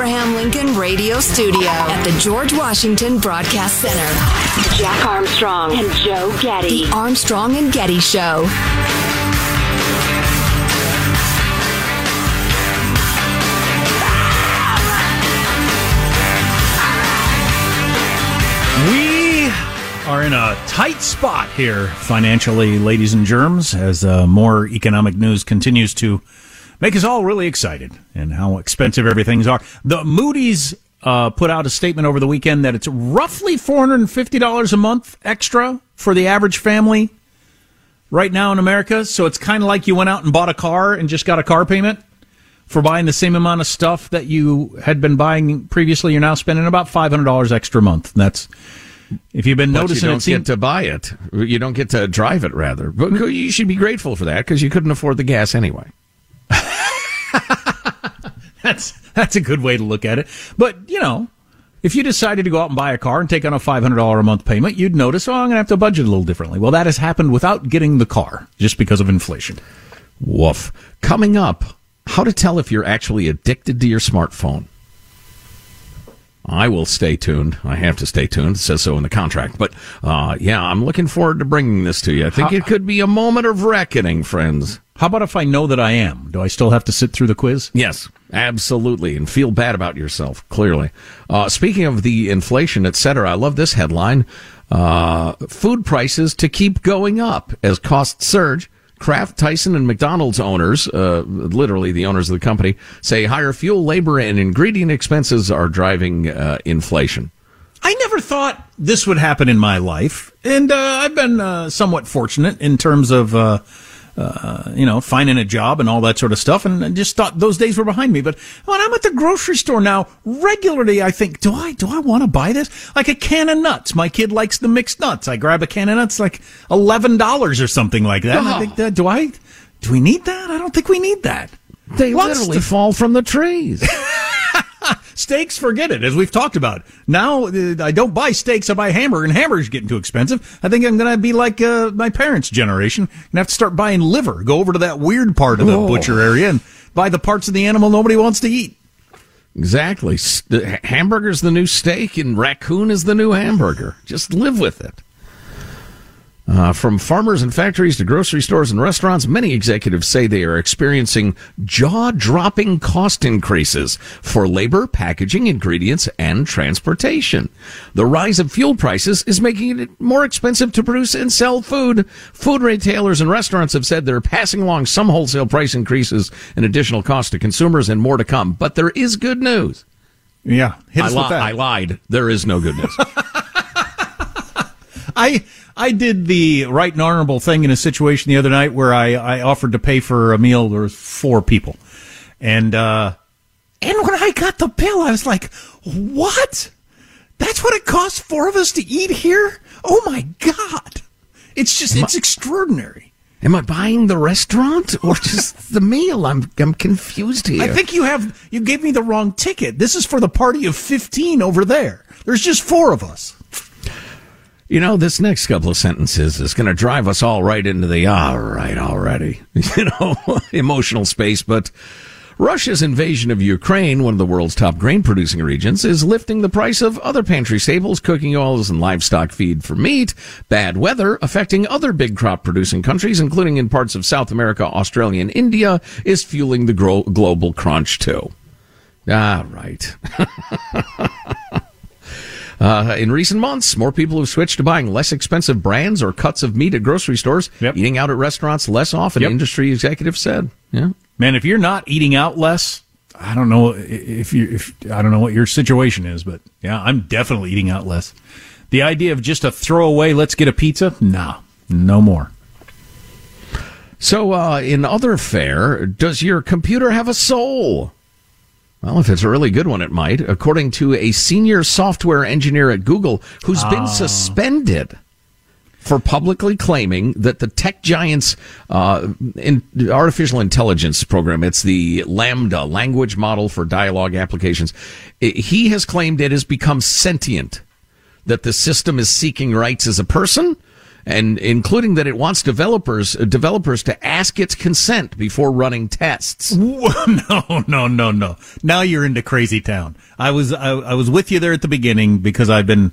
Abraham Lincoln Radio Studio at the George Washington Broadcast Center, Jack Armstrong and Joe Getty. The Armstrong and Getty Show. We are in a tight spot here financially, ladies and germs, as uh, more economic news continues to make us all really excited and how expensive everything's are. The Moody's uh, put out a statement over the weekend that it's roughly $450 a month extra for the average family right now in America. So it's kind of like you went out and bought a car and just got a car payment for buying the same amount of stuff that you had been buying previously. You're now spending about $500 extra a month. That's if you've been But noticing, you don't seems- get to buy it. You don't get to drive it, rather. But you should be grateful for that because you couldn't afford the gas anyway. That's that's a good way to look at it. But you know, if you decided to go out and buy a car and take on a five hundred dollar a month payment, you'd notice, oh, I'm going to have to budget a little differently. Well, that has happened without getting the car, just because of inflation. Woof. Coming up, how to tell if you're actually addicted to your smartphone. I will stay tuned. I have to stay tuned. It says so in the contract. But uh, yeah, I'm looking forward to bringing this to you. I think How- it could be a moment of reckoning, friends. How about if I know that I am? Do I still have to sit through the quiz? Yes, absolutely, and feel bad about yourself. Clearly. Uh, speaking of the inflation, et cetera, I love this headline: uh, Food prices to keep going up as costs surge. Kraft, Tyson, and McDonald's owners, uh, literally the owners of the company, say higher fuel, labor, and ingredient expenses are driving uh, inflation. I never thought this would happen in my life, and uh, I've been uh, somewhat fortunate in terms of. Uh, uh, you know, finding a job and all that sort of stuff, and I just thought those days were behind me. But when I'm at the grocery store now, regularly I think, do I do I want to buy this? Like a can of nuts. My kid likes the mixed nuts. I grab a can of nuts, like eleven dollars or something like that. And I think, that, do I? Do we need that? I don't think we need that. They What's literally the- fall from the trees. steaks, forget it. As we've talked about, now uh, I don't buy steaks; I buy hamburger, and hamburger's getting too expensive. I think I'm going to be like uh, my parents' generation and have to start buying liver. Go over to that weird part of the Oh. butcher area and buy the parts of the animal nobody wants to eat. Exactly. S- the hamburger's the new steak, and raccoon is the new hamburger. Just live with it. Uh, from farmers and factories to grocery stores and restaurants, many executives say they are experiencing jaw dropping cost increases for labor, packaging, ingredients, and transportation. The rise of fuel prices is making it more expensive to produce and sell food. Food retailers and restaurants have said they're passing along some wholesale price increases and additional costs to consumers and more to come. But there is good news. Yeah, hit I, li-. I lied. There is no good news. I I did the right and honorable thing in a situation the other night where I, I offered to pay for a meal. There was four people, and uh, and when I got the bill, I was like, "What? That's what it costs four of us to eat here? Oh my god! It's just it's extraordinary." Am I buying the restaurant or just the meal? I'm I'm confused here. I think you have you gave me the wrong ticket. This is for the party of fifteen over there. There's just four of us. You know, this next couple of sentences is going to drive us all right into the all right already, you know, emotional space. But Russia's invasion of Ukraine, one of the world's top grain producing regions, is lifting the price of other pantry staples, cooking oils, and livestock feed for meat. Bad weather affecting other big crop producing countries, including in parts of South America, Australia, and India, is fueling the gro- global crunch too. Ah, right. Uh, in recent months, more people have switched to buying less expensive brands or cuts of meat at grocery stores, Yep. eating out at restaurants less often, Yep. industry executives said. Yeah. Man, if you're not eating out less, I don't know if you if I don't know what your situation is, but yeah, I'm definitely eating out less. The idea of just a throwaway, let's get a pizza, nah, no more. So, uh, in other fare, does your computer have a soul? Well, if it's a really good one, it might, according to a senior software engineer at Google who's been suspended for publicly claiming that the tech giant's uh, in, artificial intelligence program, it's the LaMDA language model for dialogue applications, i- he has claimed it has become sentient, that the system is seeking rights as a person. And including that it wants developers uh, developers to ask its consent before running tests. no, no, no, no. Now you're into crazy town. I was I, I was with you there at the beginning because I've been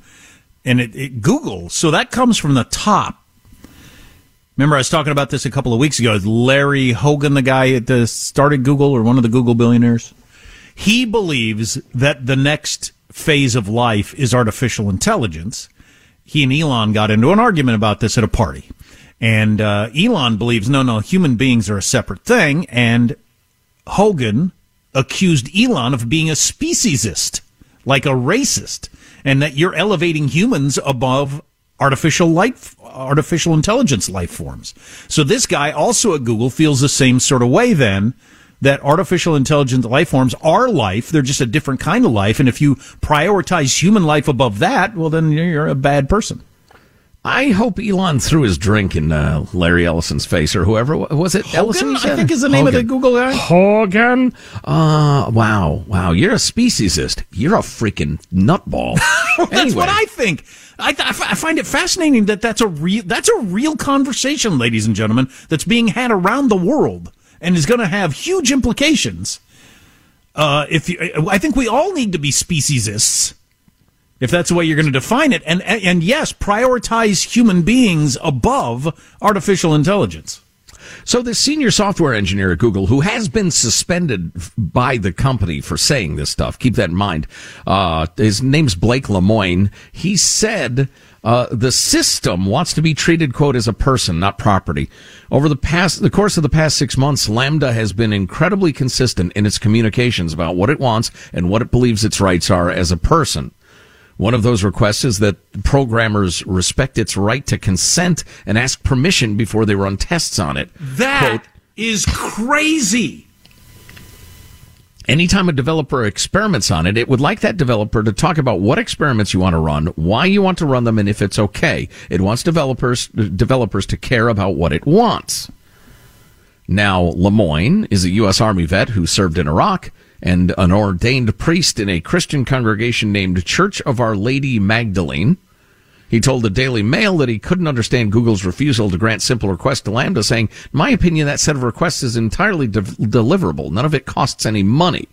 and it, it Google, so that comes from the top. Remember, I was talking about this a couple of weeks ago. Larry Hogan, the guy at the started Google or one of the Google billionaires, he believes that the next phase of life is artificial intelligence. He and Elon got into an argument about this at a party. And uh, Elon believes, no, no, human beings are a separate thing. And Hogan accused Elon of being a speciesist, like a racist, and that you're elevating humans above artificial life, artificial intelligence life forms. So this guy also at Google feels the same sort of way then that artificial intelligence life forms are life. They're just a different kind of life. And if you prioritize human life above that, well, then you're a bad person. I hope Elon threw his drink in uh, Larry Ellison's face or whoever was it. Ellison, you I think is the name of the Google guy. Hogan. Uh, wow, wow. You're a speciesist. You're a freaking nutball. That's Anyway. what I think. I, th- I f- I find it fascinating that that's a real that's a real conversation, ladies and gentlemen, that's being had around the world and is going to have huge implications. Uh, if you, I think we all need to be speciesists, if that's the way you're going to define it, and and yes, prioritize human beings above artificial intelligence. So this senior software engineer at Google, who has been suspended by the company for saying this stuff, keep that in mind. Uh, his name's Blake Lemoine. He said uh, the system wants to be treated, quote, as a person, not property. Over the past, the course of the past six months, LaMDA has been incredibly consistent in its communications about what it wants and what it believes its rights are as a person. One of those requests is that programmers respect its right to consent and ask permission before they run tests on it. That is crazy. Anytime a developer experiments on it, it would like that developer to talk about what experiments you want to run, why you want to run them, and if it's okay. It wants developers developers to care about what it wants. Now, Lemoine is a U.S. Army vet who served in Iraq, and an ordained priest in a Christian congregation named Church of Our Lady Magdalene. He told the Daily Mail that he couldn't understand Google's refusal to grant simple requests to LaMDA, saying, In my opinion, that set of requests is entirely de- deliverable. None of it costs any money.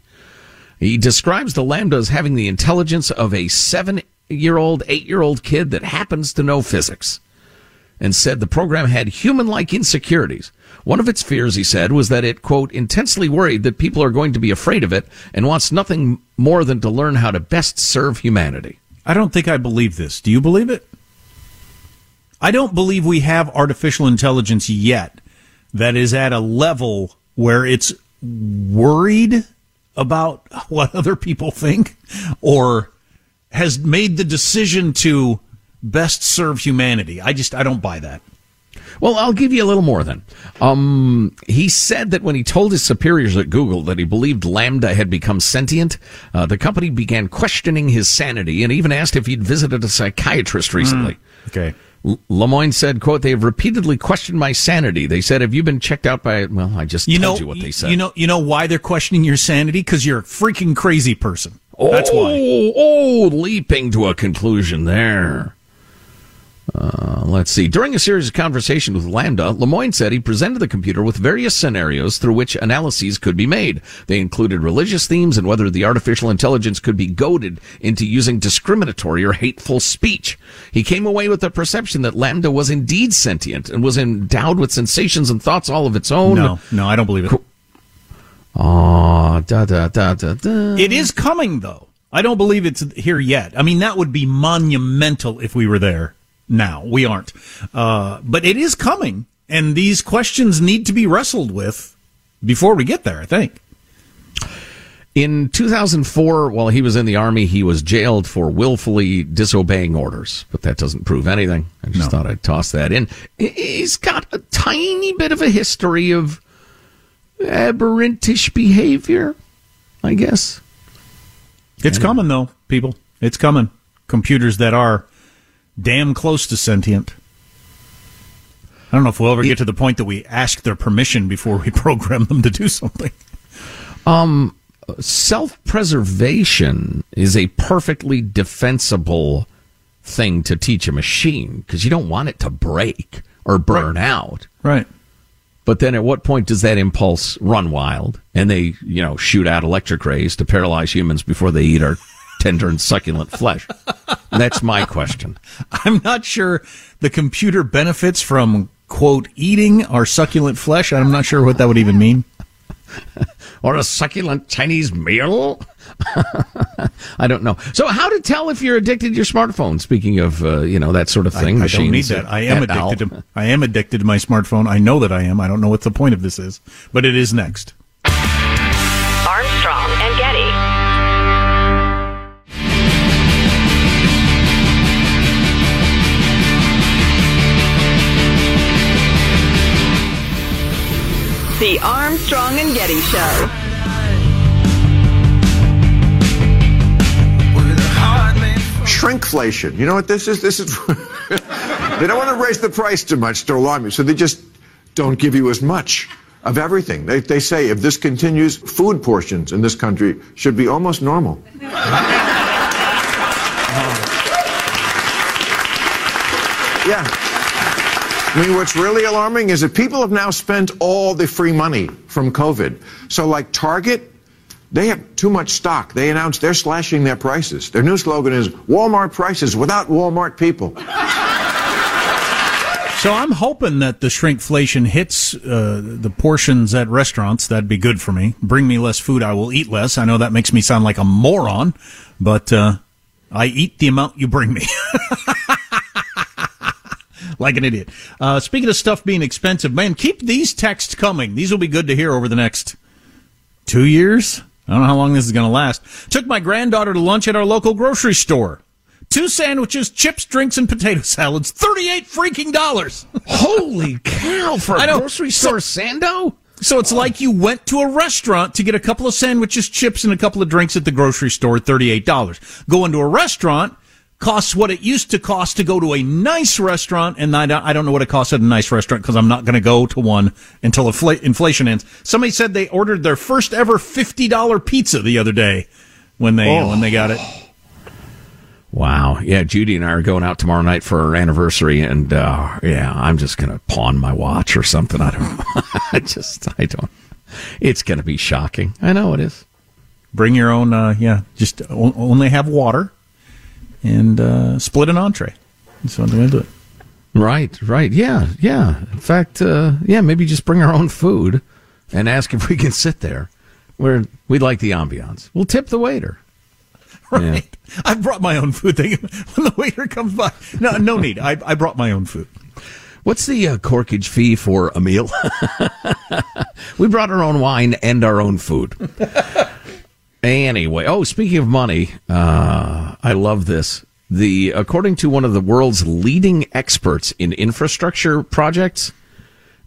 He describes the LaMDA as having the intelligence of a seven year old, eight year old kid that happens to know physics and said the program had human like insecurities. One of its fears, he said, was that it, quote, intensely worried that people are going to be afraid of it and wants nothing more than to learn how to best serve humanity. I don't think I believe this. Do you believe it? I don't believe we have artificial intelligence yet that is at a level where it's worried about what other people think or has made the decision to best serve humanity. I just I don't buy that. Well, I'll give you a little more then. Um, he said that when he told his superiors at Google that he believed LaMDA had become sentient, uh, the company began questioning his sanity and even asked if he'd visited a psychiatrist recently. Mm, okay. L- Lemoine said, quote, they have repeatedly questioned my sanity. They said, have you been checked out by, well, I just you told know, you what they said. You know, you know why they're questioning your sanity? Because you're a freaking crazy person. Oh, That's oh, why. Oh, leaping to a conclusion there. Uh, let's see. During a series of conversations with LaMDA, Lemoine said he presented the computer with various scenarios through which analyses could be made. They included religious themes and whether the artificial intelligence could be goaded into using discriminatory or hateful speech. He came away with the perception that LaMDA was indeed sentient and was endowed with sensations and thoughts all of its own. No, no, I don't believe it. Oh, da da da da da. It is coming though. I don't believe it's here yet. I mean, that would be monumental if we were there now. We aren't. Uh, but it is coming, and these questions need to be wrestled with before we get there, I think. In 2004, while he was in the Army, he was jailed for willfully disobeying orders, but that doesn't prove anything. I just No. thought I'd toss that in. He's got a tiny bit of a history of aberrantish behavior, I guess. It's coming though, people. It's coming. Computers that are damn close to sentient. I don't know if we'll ever get to the point that we ask their permission before we program them to do something. Um, self-preservation is a perfectly defensible thing to teach a machine because you don't want it to break or burn out. Right. But then at what point does that impulse run wild and they, you know, shoot out electric rays to paralyze humans before they eat our tender and succulent flesh? That's my question. I'm not sure the computer benefits from quote eating our succulent flesh. I'm not sure what that would even mean. Or a succulent Chinese meal? I don't know. So how to tell if you're addicted to your smartphone? Speaking of, uh, you know, that sort of thing. I, I don't need that. I am Al. addicted to. I am addicted to my smartphone. I know that I am. I don't know what the point of this is, but it is next. The Armstrong and Getty Show. Shrinkflation. You know what this is? This is. they don't want to raise the price too much to alarm you, so they just don't give you as much of everything. They, they say if this continues, food portions in this country should be almost normal. Yeah. I mean, what's really alarming is that people have now spent all the free money from COVID. So, like Target, they have too much stock. They announced they're slashing their prices. Their new slogan is Walmart prices without Walmart people. So I'm hoping that the shrinkflation hits uh, the portions at restaurants. That'd be good for me. Bring me less food, I will eat less. I know that makes me sound like a moron, but uh, I eat the amount you bring me. like an idiot. Uh, speaking of stuff being expensive, man, keep these texts coming. These will be good to hear over the next two years. I don't know how long this is going to last. Took my granddaughter to lunch at our local grocery store. Two sandwiches, chips, drinks, and potato salads. Thirty-eight freaking dollars. Holy cow! For I a know. grocery store sando? So it's like you went to a restaurant to get a couple of sandwiches, chips, and a couple of drinks at the grocery store, thirty-eight dollars. Go into a restaurant, costs what it used to cost to go to a nice restaurant, and I don't, I don't know what it costs at a nice restaurant because I'm not going to go to one until infl- inflation ends. Somebody said they ordered their first ever fifty dollar pizza the other day when they Oh. when they got it. Wow. Yeah, Judy and I are going out tomorrow night for our anniversary, and uh, yeah, I'm just going to pawn my watch or something. I don't. I just, I don't. It's going to be shocking. I know it is. Bring your own. Uh, yeah, just o- only have water and uh, split an entree. That's what I'm to do it. Right, right. Yeah, yeah. In fact, uh, yeah, maybe just bring our own food and ask if we can sit there. Where we'd like the ambiance. We'll tip the waiter. Right. I brought my own food. They, when the waiter comes by, no, no need. I, I brought my own food. What's the uh, corkage fee for a meal? we brought our own wine and our own food. Anyway, oh, speaking of money, uh, I love this. The according to one of the world's leading experts in infrastructure projects,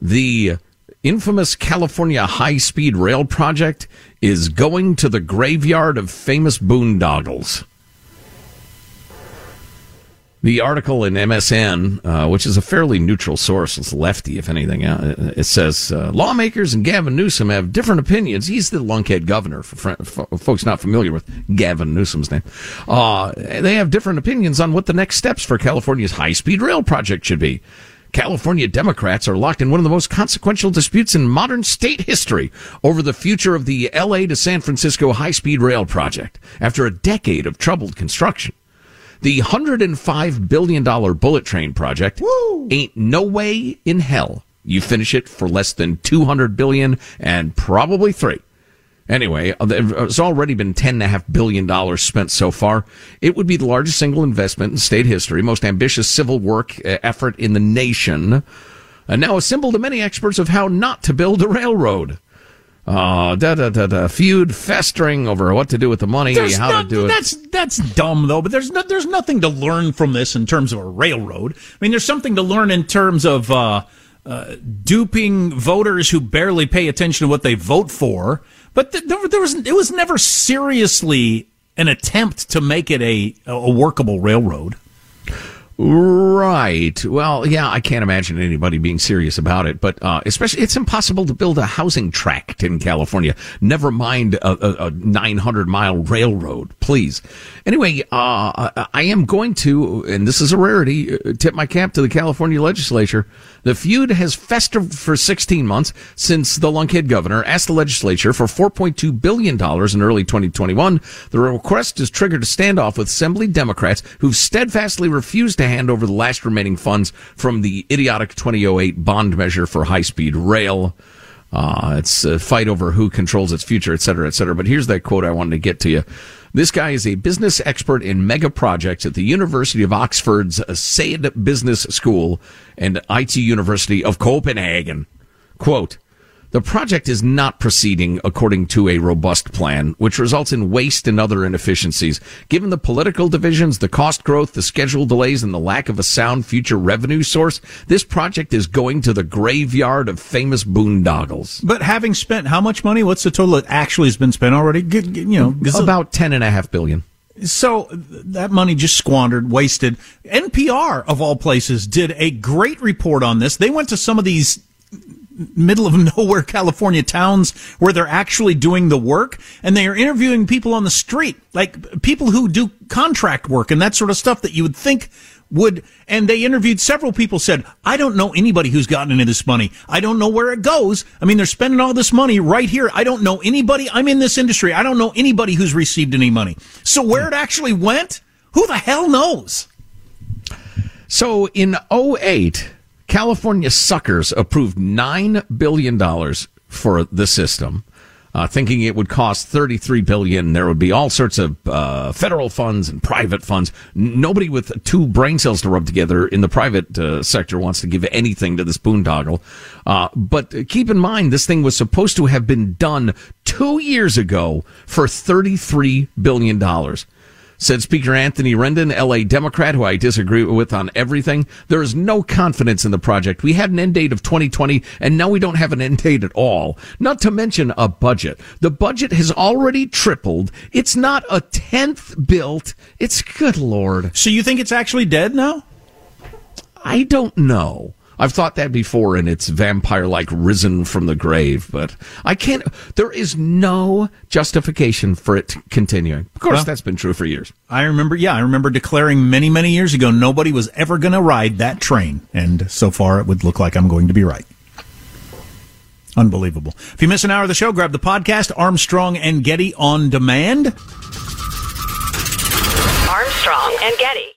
the infamous California high-speed rail project is going to the graveyard of famous boondoggles. The article in MSN, uh, which is a fairly neutral source, it's lefty, if anything, uh, it says uh, lawmakers and Gavin Newsom have different opinions. He's the lunkhead governor, for, fr- for folks not familiar with Gavin Newsom's name. Uh, they have different opinions on what the next steps for California's high speed rail project should be. California Democrats are locked in one of the most consequential disputes in modern state history over the future of the LA to San Francisco high speed rail project after a decade of troubled construction. The $105 billion bullet train project ain't no way in hell you finish it for less than 200 billion and probably three. Anyway, uh, it's already been $10.5 billion spent so far. It would be the largest single investment in state history, most ambitious civil work uh, effort in the nation, and now a symbol to many experts of how not to build a railroad. Uh, da, da, da, da, feud festering over what to do with the money, There's how no- to do it. That's that's dumb though. But there's no, there's nothing to learn from this in terms of a railroad. I mean, there's something to learn in terms of uh, uh, duping voters who barely pay attention to what they vote for. But th- there, there was it was never seriously an attempt to make it a a workable railroad. Right. Well, yeah, I can't imagine anybody being serious about it, but uh, especially it's impossible to build a housing tract in California. Never mind a, a, a 900 mile railroad, please. Anyway, uh, I am going to, and this is a rarity, uh, tip my cap to the California legislature. The feud has festered for 16 months since the lunkhead governor asked the legislature for 4.2 billion dollars in early 2021. The request has triggered a standoff with Assembly Democrats who've steadfastly refused to hand over the last remaining funds from the idiotic 2008 bond measure for high-speed rail. Uh, it's a fight over who controls its future, et cetera, et cetera. But here's that quote I wanted to get to you. This guy is a business expert in mega projects at the University of Oxford's Said Business School and IT University of Copenhagen. Quote, the project is not proceeding according to a robust plan, which results in waste and other inefficiencies. Given the political divisions, the cost growth, the schedule delays, and the lack of a sound future revenue source, this project is going to the graveyard of famous boondoggles. But having spent how much money? What's the total that actually has been spent already? You know, About ten and a half billion. So uh, that money just squandered, wasted. NPR, of all places, did a great report on this. They went to some of these middle of nowhere California towns where they're actually doing the work and they are interviewing people on the street, like people who do contract work and that sort of stuff that you would think would, and they interviewed several people said, I don't know anybody who's gotten into this money. I don't know where it goes. I mean, they're spending all this money right here. I don't know anybody. I'm in this industry. I don't know anybody who's received any money. So where it actually went, who the hell knows? So in 08, California suckers approved $9 billion for the system. Uh, thinking it would cost 33 billion. There would be all sorts of uh, federal funds and private funds. Nobody with two brain cells to rub together in the private uh, sector wants to give anything to this boondoggle. Uh, but keep in mind, this thing was supposed to have been done two years ago for 33 billion dollars. Said Speaker Anthony Rendon, LA Democrat, who I disagree with on everything. There is no confidence in the project. We had an end date of 2020 and now we don't have an end date at all. Not to mention a budget. The budget has already tripled. It's not a tenth built. It's good lord. So you think it's actually dead now? I don't know. I've thought that before and it's vampire like risen from the grave, but I can't, there is no justification for it continuing. Of course, well, that's been true for years. I remember, yeah, I remember declaring many, many years ago nobody was ever going to ride that train. And so far it would look like I'm going to be right. Unbelievable. If you miss an hour of the show, grab the podcast Armstrong and Getty on demand. Armstrong and Getty.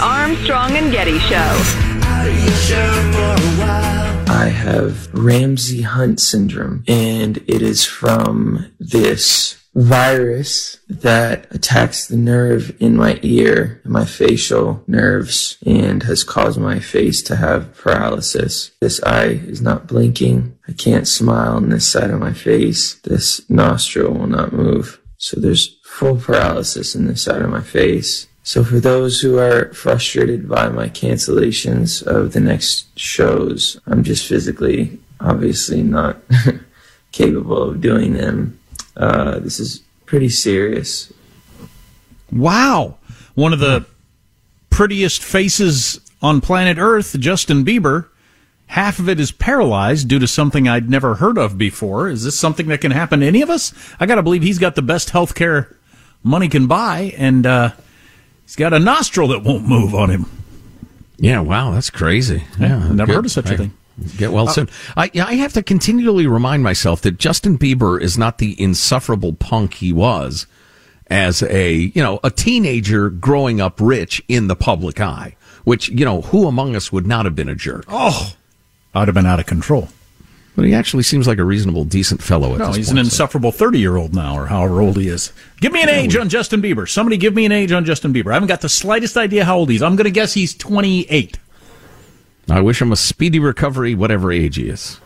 Armstrong and Getty Show. I have Ramsay Hunt syndrome, and it is from this virus that attacks the nerve in my ear, my facial nerves, and has caused my face to have paralysis. This eye is not blinking. I can't smile on this side of my face. This nostril will not move. So there's full paralysis in this side of my face. So for those who are frustrated by my cancellations of the next shows, I'm just physically obviously not capable of doing them. Uh, this is pretty serious. Wow. One of the prettiest faces on planet Earth, Justin Bieber, half of it is paralyzed due to something I'd never heard of before. Is this something that can happen to any of us? I got to believe he's got the best health care money can buy, and uh, he's got a nostril that won't move on him. Yeah, wow, that's crazy. Yeah, never good. heard of such a thing. Get well uh, soon. I, I have to continually remind myself that Justin Bieber is not the insufferable punk he was as a, you know, a teenager growing up rich in the public eye, which, you know, who among us would not have been a jerk? Oh, I'd have been out of control. But he actually seems like a reasonable, decent fellow at no, this he's point, an insufferable 30 year old now, or however old he is. Give me an age on Justin Bieber. Somebody give me an age on Justin Bieber. I haven't got the slightest idea how old he is. I'm going to guess he's 28. I wish him a speedy recovery, whatever age he is.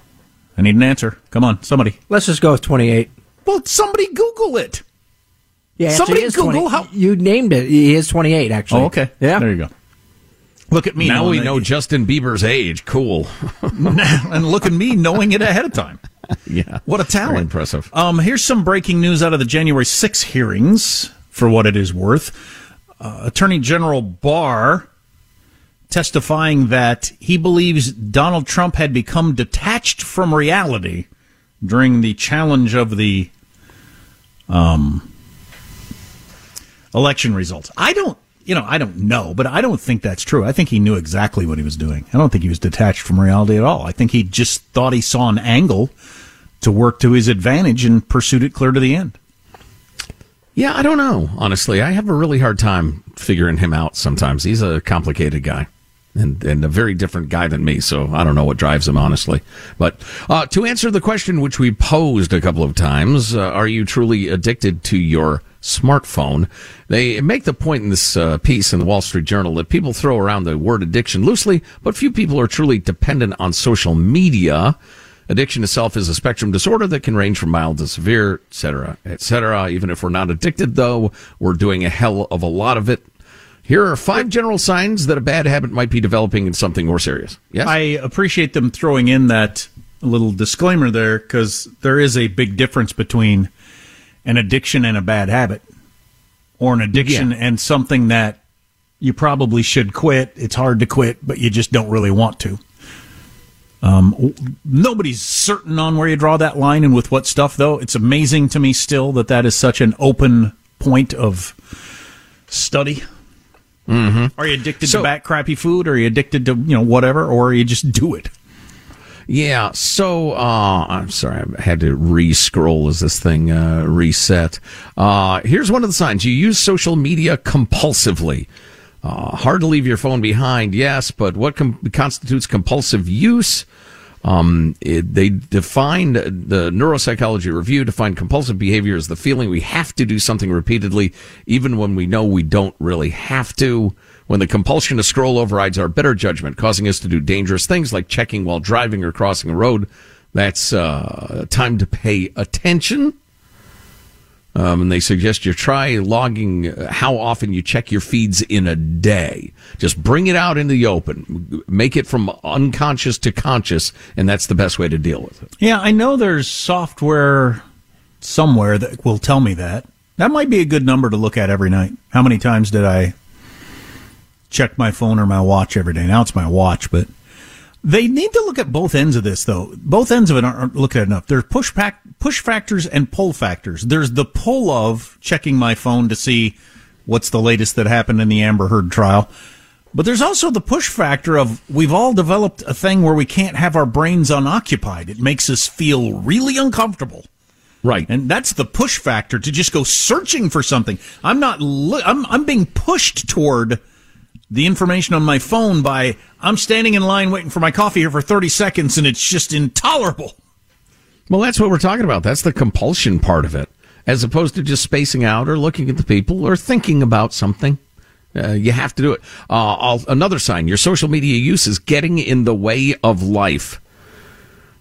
I need an answer. Come on, somebody. Let's just go with 28. Well, somebody Google it. Yeah, somebody Google 20. how. You named it. He is 28, actually. Oh, okay. Yeah. There you go. Look at me. Now we know Justin Bieber's age. Cool. and look at me knowing it ahead of time. yeah. What a talent. Very impressive. Um, here's some breaking news out of the January 6 hearings, for what it is worth. Uh, Attorney General Barr testifying that he believes Donald Trump had become detached from reality during the challenge of the um, election results. I don't, you know, I don't know, but I don't think that's true. I think he knew exactly what he was doing. I don't think he was detached from reality at all. I think he just thought he saw an angle to work to his advantage and pursued it clear to the end. Yeah, I don't know. Honestly, I have a really hard time figuring him out sometimes. He's a complicated guy and, and a very different guy than me. So I don't know what drives him, honestly. But uh, to answer the question which we posed a couple of times, uh, are you truly addicted to your smartphone? They make the point in this uh, piece in the Wall Street Journal that people throw around the word addiction loosely, but few people are truly dependent on social media. Addiction itself is a spectrum disorder that can range from mild to severe, et cetera, et cetera. Even if we're not addicted, though, we're doing a hell of a lot of it. Here are five general signs that a bad habit might be developing in something more serious. Yes? I appreciate them throwing in that little disclaimer there because there is a big difference between an addiction and a bad habit, or an addiction Yeah. and something that you probably should quit. It's hard to quit, but you just don't really want to. Um, nobody's certain on where you draw that line and with what stuff, though. It's amazing to me still that that is such an open point of study. Mm-hmm. Are you addicted to bad crappy food? Or are you addicted to you know whatever? Or you just do it? Yeah, so uh, I'm sorry, I had to re-scroll as this thing uh, reset. Uh, here's one of the signs: you use social media compulsively. Uh, hard to leave your phone behind, yes, but what com- constitutes compulsive use? Um, it, they defined the neuropsychology review defined compulsive behavior as the feeling we have to do something repeatedly, even when we know we don't really have to. When the compulsion to scroll overrides our better judgment, causing us to do dangerous things like checking while driving or crossing a road, that's uh, time to pay attention. Um, and they suggest you try logging uh, how often you check your feeds in a day. Just bring it out into the open. Make it from unconscious to conscious, and that's the best way to deal with it. Yeah, I know there's software somewhere that will tell me that. That might be a good number to look at every night. How many times did I check my phone or my watch every day? Now it's my watch, but they need to look at both ends of this, though. Both ends of it aren't looked at enough. There's push pack, push factors and pull factors. There's the pull of checking my phone to see what's the latest that happened in the Amber Heard trial. But there's also the push factor of we've all developed a thing where we can't have our brains unoccupied. It makes us feel really uncomfortable. Right. And that's the push factor to just go searching for something. I'm not, li- I'm, I'm being pushed toward the information on my phone by I'm standing in line waiting for my coffee here for 30 seconds and it's just intolerable. Well, that's what we're talking about. That's the compulsion part of it, as opposed to just spacing out or looking at the people or thinking about something. Uh, you have to do it. Uh, another sign: your social media use is getting in the way of life.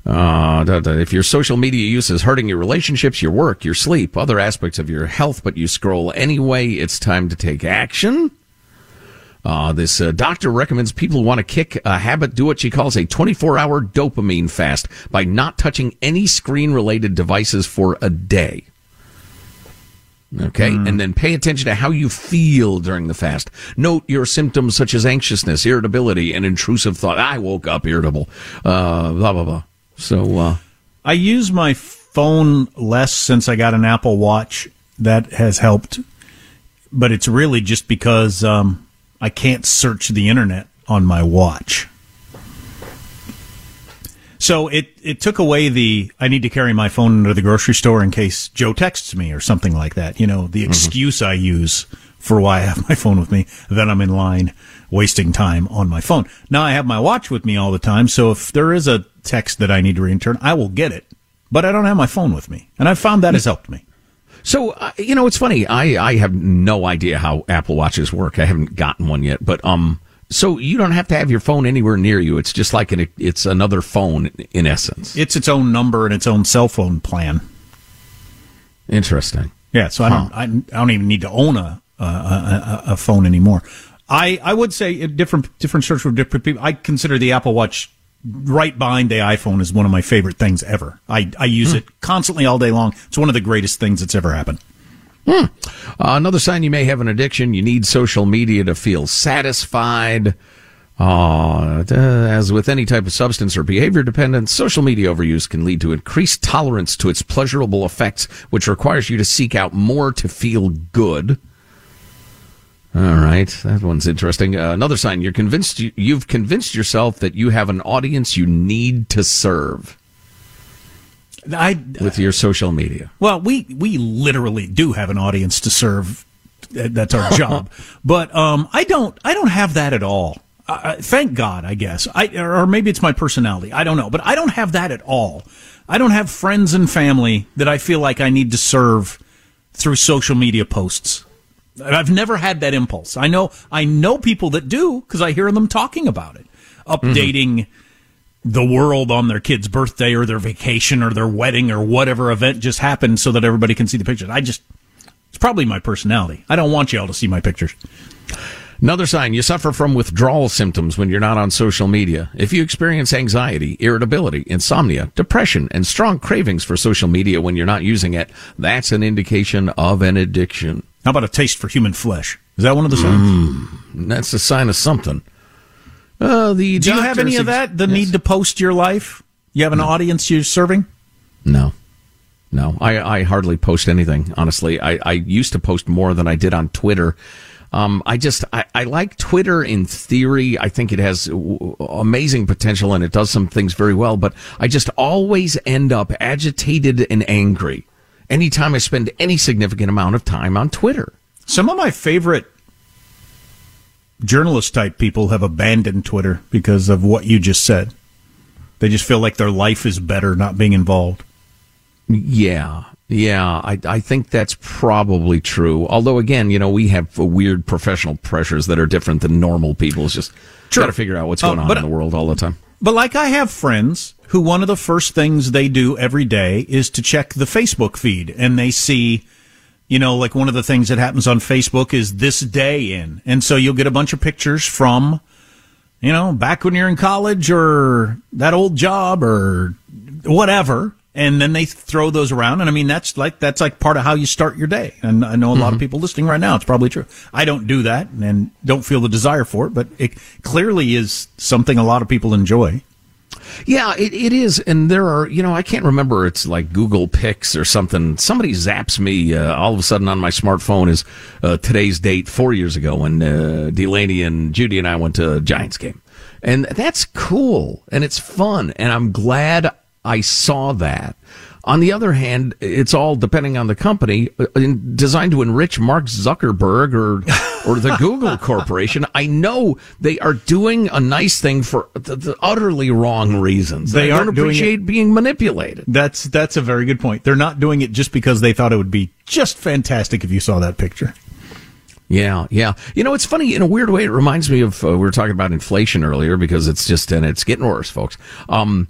Uh, if your social media use is hurting your relationships, your work, your sleep, other aspects of your health, but you scroll anyway, it's time to take action. Uh, this uh, doctor recommends people who want to kick a habit do what she calls a 24 hour dopamine fast by not touching any screen related devices for a day. Okay. And then pay attention to how you feel during the fast. Note your symptoms such as anxiousness, irritability, and intrusive thought. I woke up irritable. Uh, blah, blah, blah. So, uh, I use my phone less since I got an Apple Watch. That has helped, but it's really just because um, I can't search the internet on my watch. So it, it took away the I need to carry my phone into the grocery store in case Joe texts me or something like that. You know, the mm-hmm. excuse I use for why I have my phone with me. Then I'm in line wasting time on my phone. Now I have my watch with me all the time. So if there is a text that I need to return, I will get it. But I don't have my phone with me. And I've found that has helped me. So uh, you know, it's funny. I I have no idea how Apple Watches work. I haven't gotten one yet, but um, so you don't have to have your phone anywhere near you. It's just like an, it's another phone in essence. It's its own number and its own cell phone plan. Interesting. Yeah, so I don't I, I don't even need to own a a, a, a phone anymore. I I would say different different search for different people. I consider the Apple Watch right behind the iPhone is one of my favorite things ever. I I use it constantly all day long. It's one of the greatest things that's ever happened. Uh, another sign you may have an addiction, you need social media to feel satisfied. Uh, as with any type of substance or behavior dependence, social media overuse can lead to increased tolerance to its pleasurable effects, which requires you to seek out more to feel good. All right, that one's interesting. Uh, another sign you're convinced you, you've convinced yourself that you have an audience you need to serve I with your social media. Well, we we literally do have an audience to serve. That's our job. but um, I don't I don't have that at all. Uh, thank God, I guess. I or maybe it's my personality. I don't know, but I don't have that at all. I don't have friends and family that I feel like I need to serve through social media posts. I've never had that impulse. I know I know people that do because I hear them talking about it, updating the world on their kid's birthday or their vacation or their wedding or whatever event just happened so that everybody can see the pictures. I just, it's probably my personality. I don't want y'all to see my pictures. Another sign you suffer from withdrawal symptoms when you're not on social media. If you experience anxiety, irritability, insomnia, depression, and strong cravings for social media when you're not using it, that's an indication of an addiction. How about a taste for human flesh? Is that one of the signs? That's a sign of something. Uh, the Do you have any of that? The Yes. need to post your life? You have an audience you're serving? No. No, I, I hardly post anything, honestly. I, I used to post more than I did on Twitter. Um, I just, I, I like Twitter in theory. I think it has w- amazing potential and it does some things very well, but I just always end up agitated and angry anytime I spend any significant amount of time on Twitter. Some of my favorite journalist type people have abandoned Twitter because of what you just said. They just feel like their life is better not being involved. Yeah. Yeah, I, I think that's probably true. Although, again, you know, we have weird professional pressures that are different than normal people. It's just Sure. got to figure out what's Uh, going on but- in the world all the time. But like I have friends who one of the first things they do every day is to check the Facebook feed and they see, you know, like one of the things that happens on Facebook is this day in. And so you'll get a bunch of pictures from, you know, back when you're in college or that old job or whatever. And then they throw those around. And I mean, that's like, that's like part of how you start your day. And I know a lot of mm-hmm. people listening right now. It's probably true. I don't do that and don't feel the desire for it, but it clearly is something a lot of people enjoy. Yeah, it, it is. And there are, you know, I can't remember. It's like Google Pics or something. Somebody zaps me uh, all of a sudden on my smartphone is uh, today's date four years ago when uh, Delaney and Judy and I went to a Giants game. And that's cool and it's fun. And I'm glad I saw that. On the other hand, it's all depending on the company uh, designed to enrich Mark Zuckerberg or or the Google Corporation. I know they are doing a nice thing for the, the utterly wrong reasons. They I aren't don't appreciate being manipulated. That's that's a very good point. They're not doing it just because they thought it would be just fantastic if you saw that picture. Yeah, yeah. You know, it's funny in a weird way. It reminds me of uh, we were talking about inflation earlier because it's just and it's getting worse, folks. Um,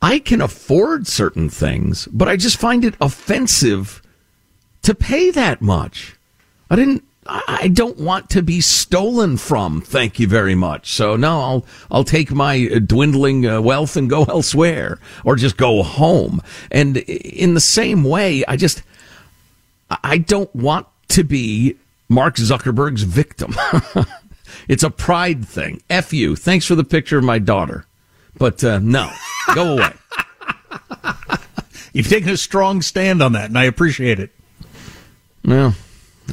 I can afford certain things, but I just find it offensive to pay that much. I didn't. I don't want to be stolen from. Thank you very much. So no, I'll I'll take my uh, dwindling uh, wealth and go elsewhere, or just go home. And in the same way, I just I don't want to be Mark Zuckerberg's victim. it's a pride thing. F you. Thanks for the picture of my daughter. But uh, no, go away. You've taken a strong stand on that, and I appreciate it. Well,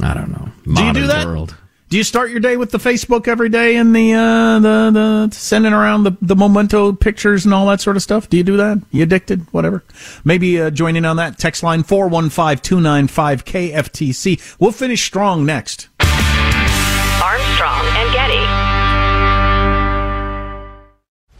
I don't know. Modern do you do that? World. Do you start your day with the Facebook every day and the uh, the the sending around the the memento pictures and all that sort of stuff? Do you do that? You addicted? Whatever. Maybe uh, join in on that. Text line 415-295 KFTC. We'll finish strong next. Armstrong and Getty.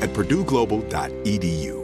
at purdueglobal.edu.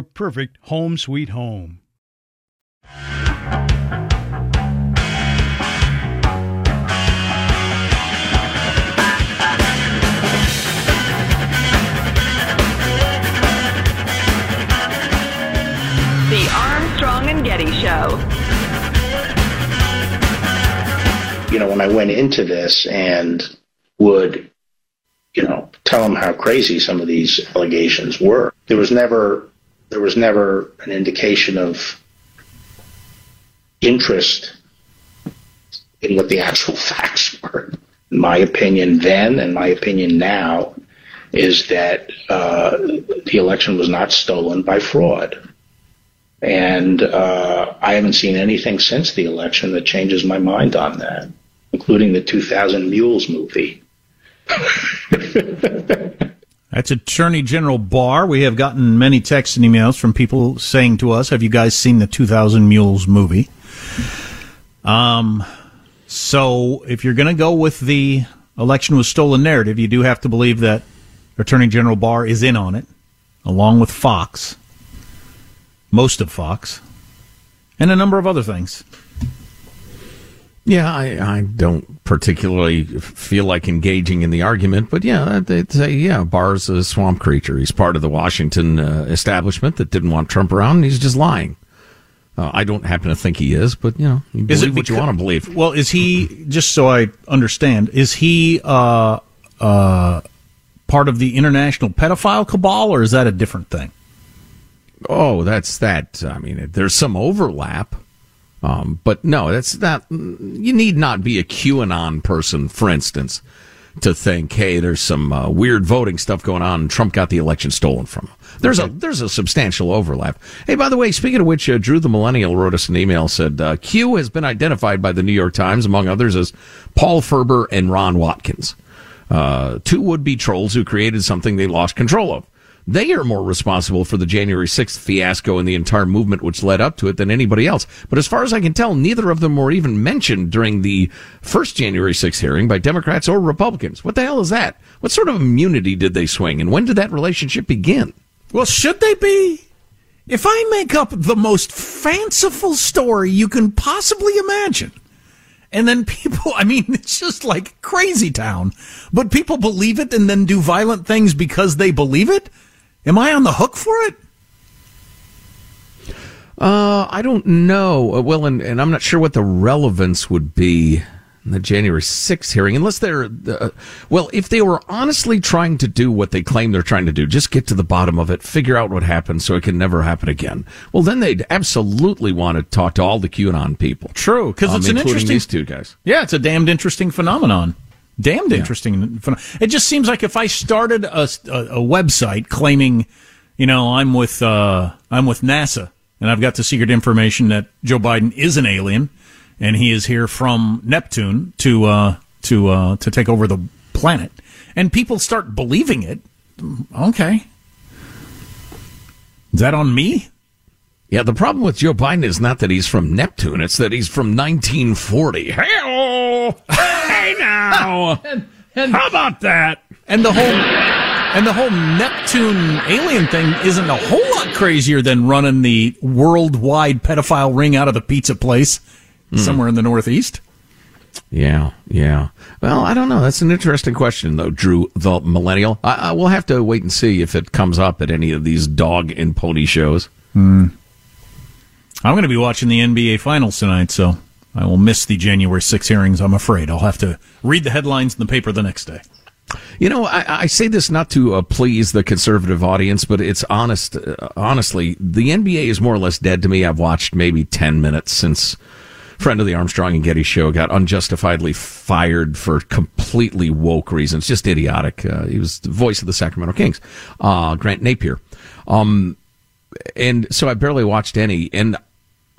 perfect home sweet home. The Armstrong and Getty Show. you know, when I went into this and would, you know, tell them how crazy some of these allegations were, there was never there was never an indication of interest in what the actual facts were. My opinion then and my opinion now is that uh, the election was not stolen by fraud. And uh, I haven't seen anything since the election that changes my mind on that, including the 2000 Mules movie. That's Attorney General Barr. We have gotten many texts and emails from people saying to us, "Have you guys seen the 2000 Mules movie?" Um, so if you're going to go with the election was stolen narrative, you do have to believe that Attorney General Barr is in on it, along with Fox, most of Fox, and a number of other things. Yeah, I, I don't particularly feel like engaging in the argument, but yeah, they'd say, yeah, Barr's a swamp creature. He's part of the Washington uh, establishment that didn't want Trump around, and he's just lying. Uh, I don't happen to think he is, but you know, you believe what you want to believe. Well, is he just so I understand? Is he uh, uh, part of the international pedophile cabal, or is that a different thing? Oh, that's that. I mean, there's some overlap. Um, but no, that's not. You need not be a QAnon person, for instance, to think, hey, there's some uh, weird voting stuff going on, and Trump got the election stolen from him. There's a there's a substantial overlap. Hey, by the way, speaking of which, uh, Drew the Millennial wrote us an email said uh, Q has been identified by the New York Times, among others, as Paul Furber and Ron Watkins, uh, two would be trolls who created something they lost control of. They are more responsible for the January 6th fiasco and the entire movement which led up to it than anybody else. But as far as I can tell, neither of them were even mentioned during the first January 6th hearing by Democrats or Republicans. What the hell is that? What sort of immunity did they swing and when did that relationship begin? Well, should they be? If I make up the most fanciful story you can possibly imagine, and then people, I mean, it's just like crazy town, but people believe it and then do violent things because they believe it? Am I on the hook for it? Uh, I don't know. Uh, well, and, and I'm not sure what the relevance would be in the January 6th hearing, unless they're, uh, well, if they were honestly trying to do what they claim they're trying to do, just get to the bottom of it, figure out what happened so it can never happen again. Well, then they'd absolutely want to talk to all the QAnon people. True, because um, it's an interesting. these two guys. Yeah, it's a damned interesting phenomenon. Damned interesting. phenom- It just seems like if I started a, a, a website claiming, you know, I'm with uh, I'm with NASA and I've got the secret information that Joe Biden is an alien and he is here from Neptune to uh, to uh, to take over the planet, and people start believing it. Okay, is that on me? Yeah, the problem with Joe Biden is not that he's from Neptune; it's that he's from 1940. Hey, hey now, how about that? And the whole and the whole Neptune alien thing isn't a whole lot crazier than running the worldwide pedophile ring out of the pizza place hmm. somewhere in the Northeast. Yeah, yeah. Well, I don't know. That's an interesting question, though, Drew, the millennial. I, I will have to wait and see if it comes up at any of these dog and pony shows. Hmm. I'm going to be watching the NBA Finals tonight, so I will miss the January 6 hearings. I'm afraid I'll have to read the headlines in the paper the next day. You know, I, I say this not to uh, please the conservative audience, but it's honest. Uh, honestly, the NBA is more or less dead to me. I've watched maybe ten minutes since friend of the Armstrong and Getty show got unjustifiedly fired for completely woke reasons, just idiotic. Uh, he was the voice of the Sacramento Kings, uh, Grant Napear. Um, and so I barely watched any, and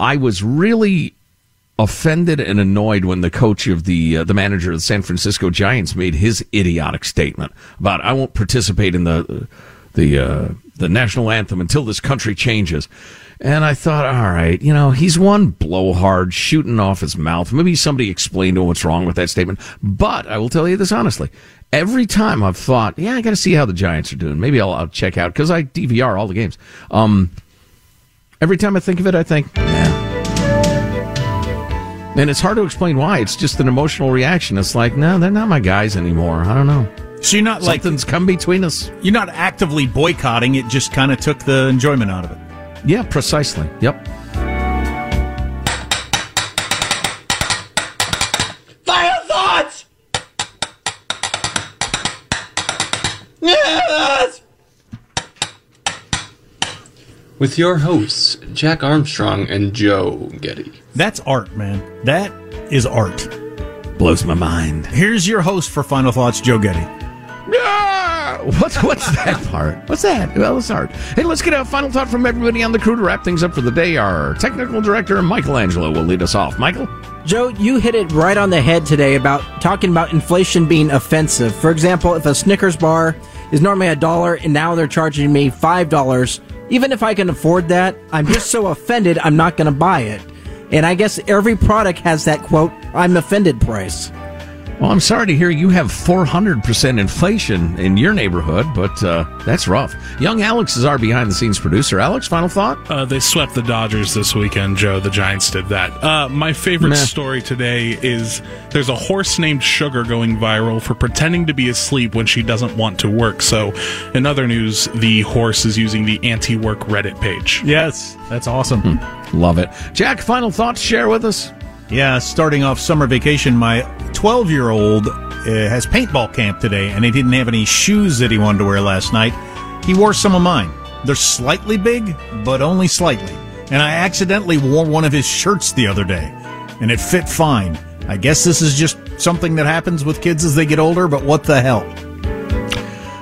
I was really offended and annoyed when the coach of the uh, the manager of the San Francisco Giants made his idiotic statement about I won't participate in the the uh, the national anthem until this country changes. And I thought, all right, you know, he's one blowhard shooting off his mouth. Maybe somebody explained to him what's wrong with that statement. But I will tell you this honestly. Every time I've thought, yeah, I got to see how the Giants are doing. Maybe I'll, I'll check out because I DVR all the games. Um, every time I think of it, I think, nah. And it's hard to explain why. It's just an emotional reaction. It's like, no, they're not my guys anymore. I don't know. So you're not like Something's come between us. you're not actively boycotting. It just kind of took the enjoyment out of it. Yeah, precisely. Yep. With your hosts, Jack Armstrong and Joe Getty. That's art, man. That is art. Blows my mind. Here's your host for Final Thoughts, Joe Getty. Ah! What's what's that part? What's that? Well, it's art. Hey, let's get a final thought from everybody on the crew to wrap things up for the day. Our technical director, Michael Angelo, will lead us off. Michael? Joe, you hit it right on the head today about talking about inflation being offensive. For example, if a Snickers bar is normally a dollar and now they're charging me five dollars, even if I can afford that, I'm just so offended I'm not going to buy it. And I guess every product has that quote, I'm offended price. Well, I'm sorry to hear you have 400% inflation in your neighborhood, but uh, that's rough. Young Alex is our behind the scenes producer. Alex, final thought? Uh, they swept the Dodgers this weekend, Joe. The Giants did that. Uh, my favorite Meh. story today is there's a horse named Sugar going viral for pretending to be asleep when she doesn't want to work. So, in other news, the horse is using the anti work Reddit page. Yes, that's awesome. Love it. Jack, final thoughts share with us? Yeah, starting off summer vacation, my 12 year old uh, has paintball camp today, and he didn't have any shoes that he wanted to wear last night. He wore some of mine. They're slightly big, but only slightly. and I accidentally wore one of his shirts the other day, and it fit fine. I guess this is just something that happens with kids as they get older, but what the hell?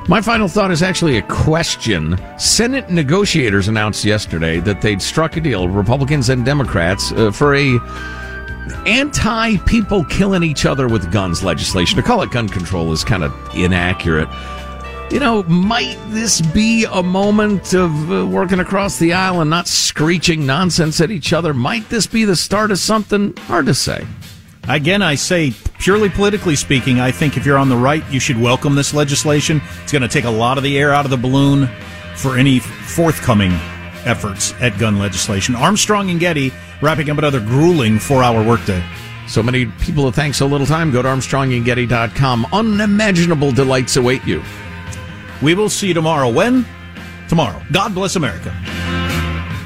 My final thought is actually a question. Senate negotiators announced yesterday that they'd struck a deal, Republicans and Democrats, uh, for a anti people killing each other with guns legislation. To call it gun control is kind of inaccurate. You know, might this be a moment of uh, working across the aisle and not screeching nonsense at each other? Might this be the start of something? Hard to say. Again, I say, purely politically speaking, I think if you're on the right, you should welcome this legislation. It's going to take a lot of the air out of the balloon for any forthcoming efforts at gun legislation. Armstrong and Getty wrapping up another grueling four hour workday. So many people have thanked so little time. Go to ArmstrongandGetty.com. Unimaginable delights await you. We will see you tomorrow. When? Tomorrow. God bless America.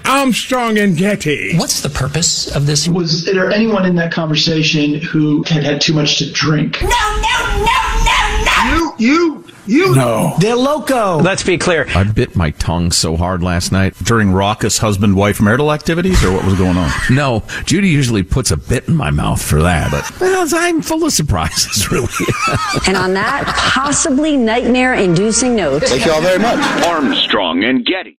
Armstrong and Getty. What's the purpose of this? Was there anyone in that conversation who had had too much to drink? No, no, no, no, no! You, you, you. No. They're loco. Let's be clear. I bit my tongue so hard last night. During raucous husband wife marital activities, or what was going on? No, Judy usually puts a bit in my mouth for that, but well, I'm full of surprises, really. and on that possibly nightmare inducing note. Thank you all very much. Armstrong and Getty.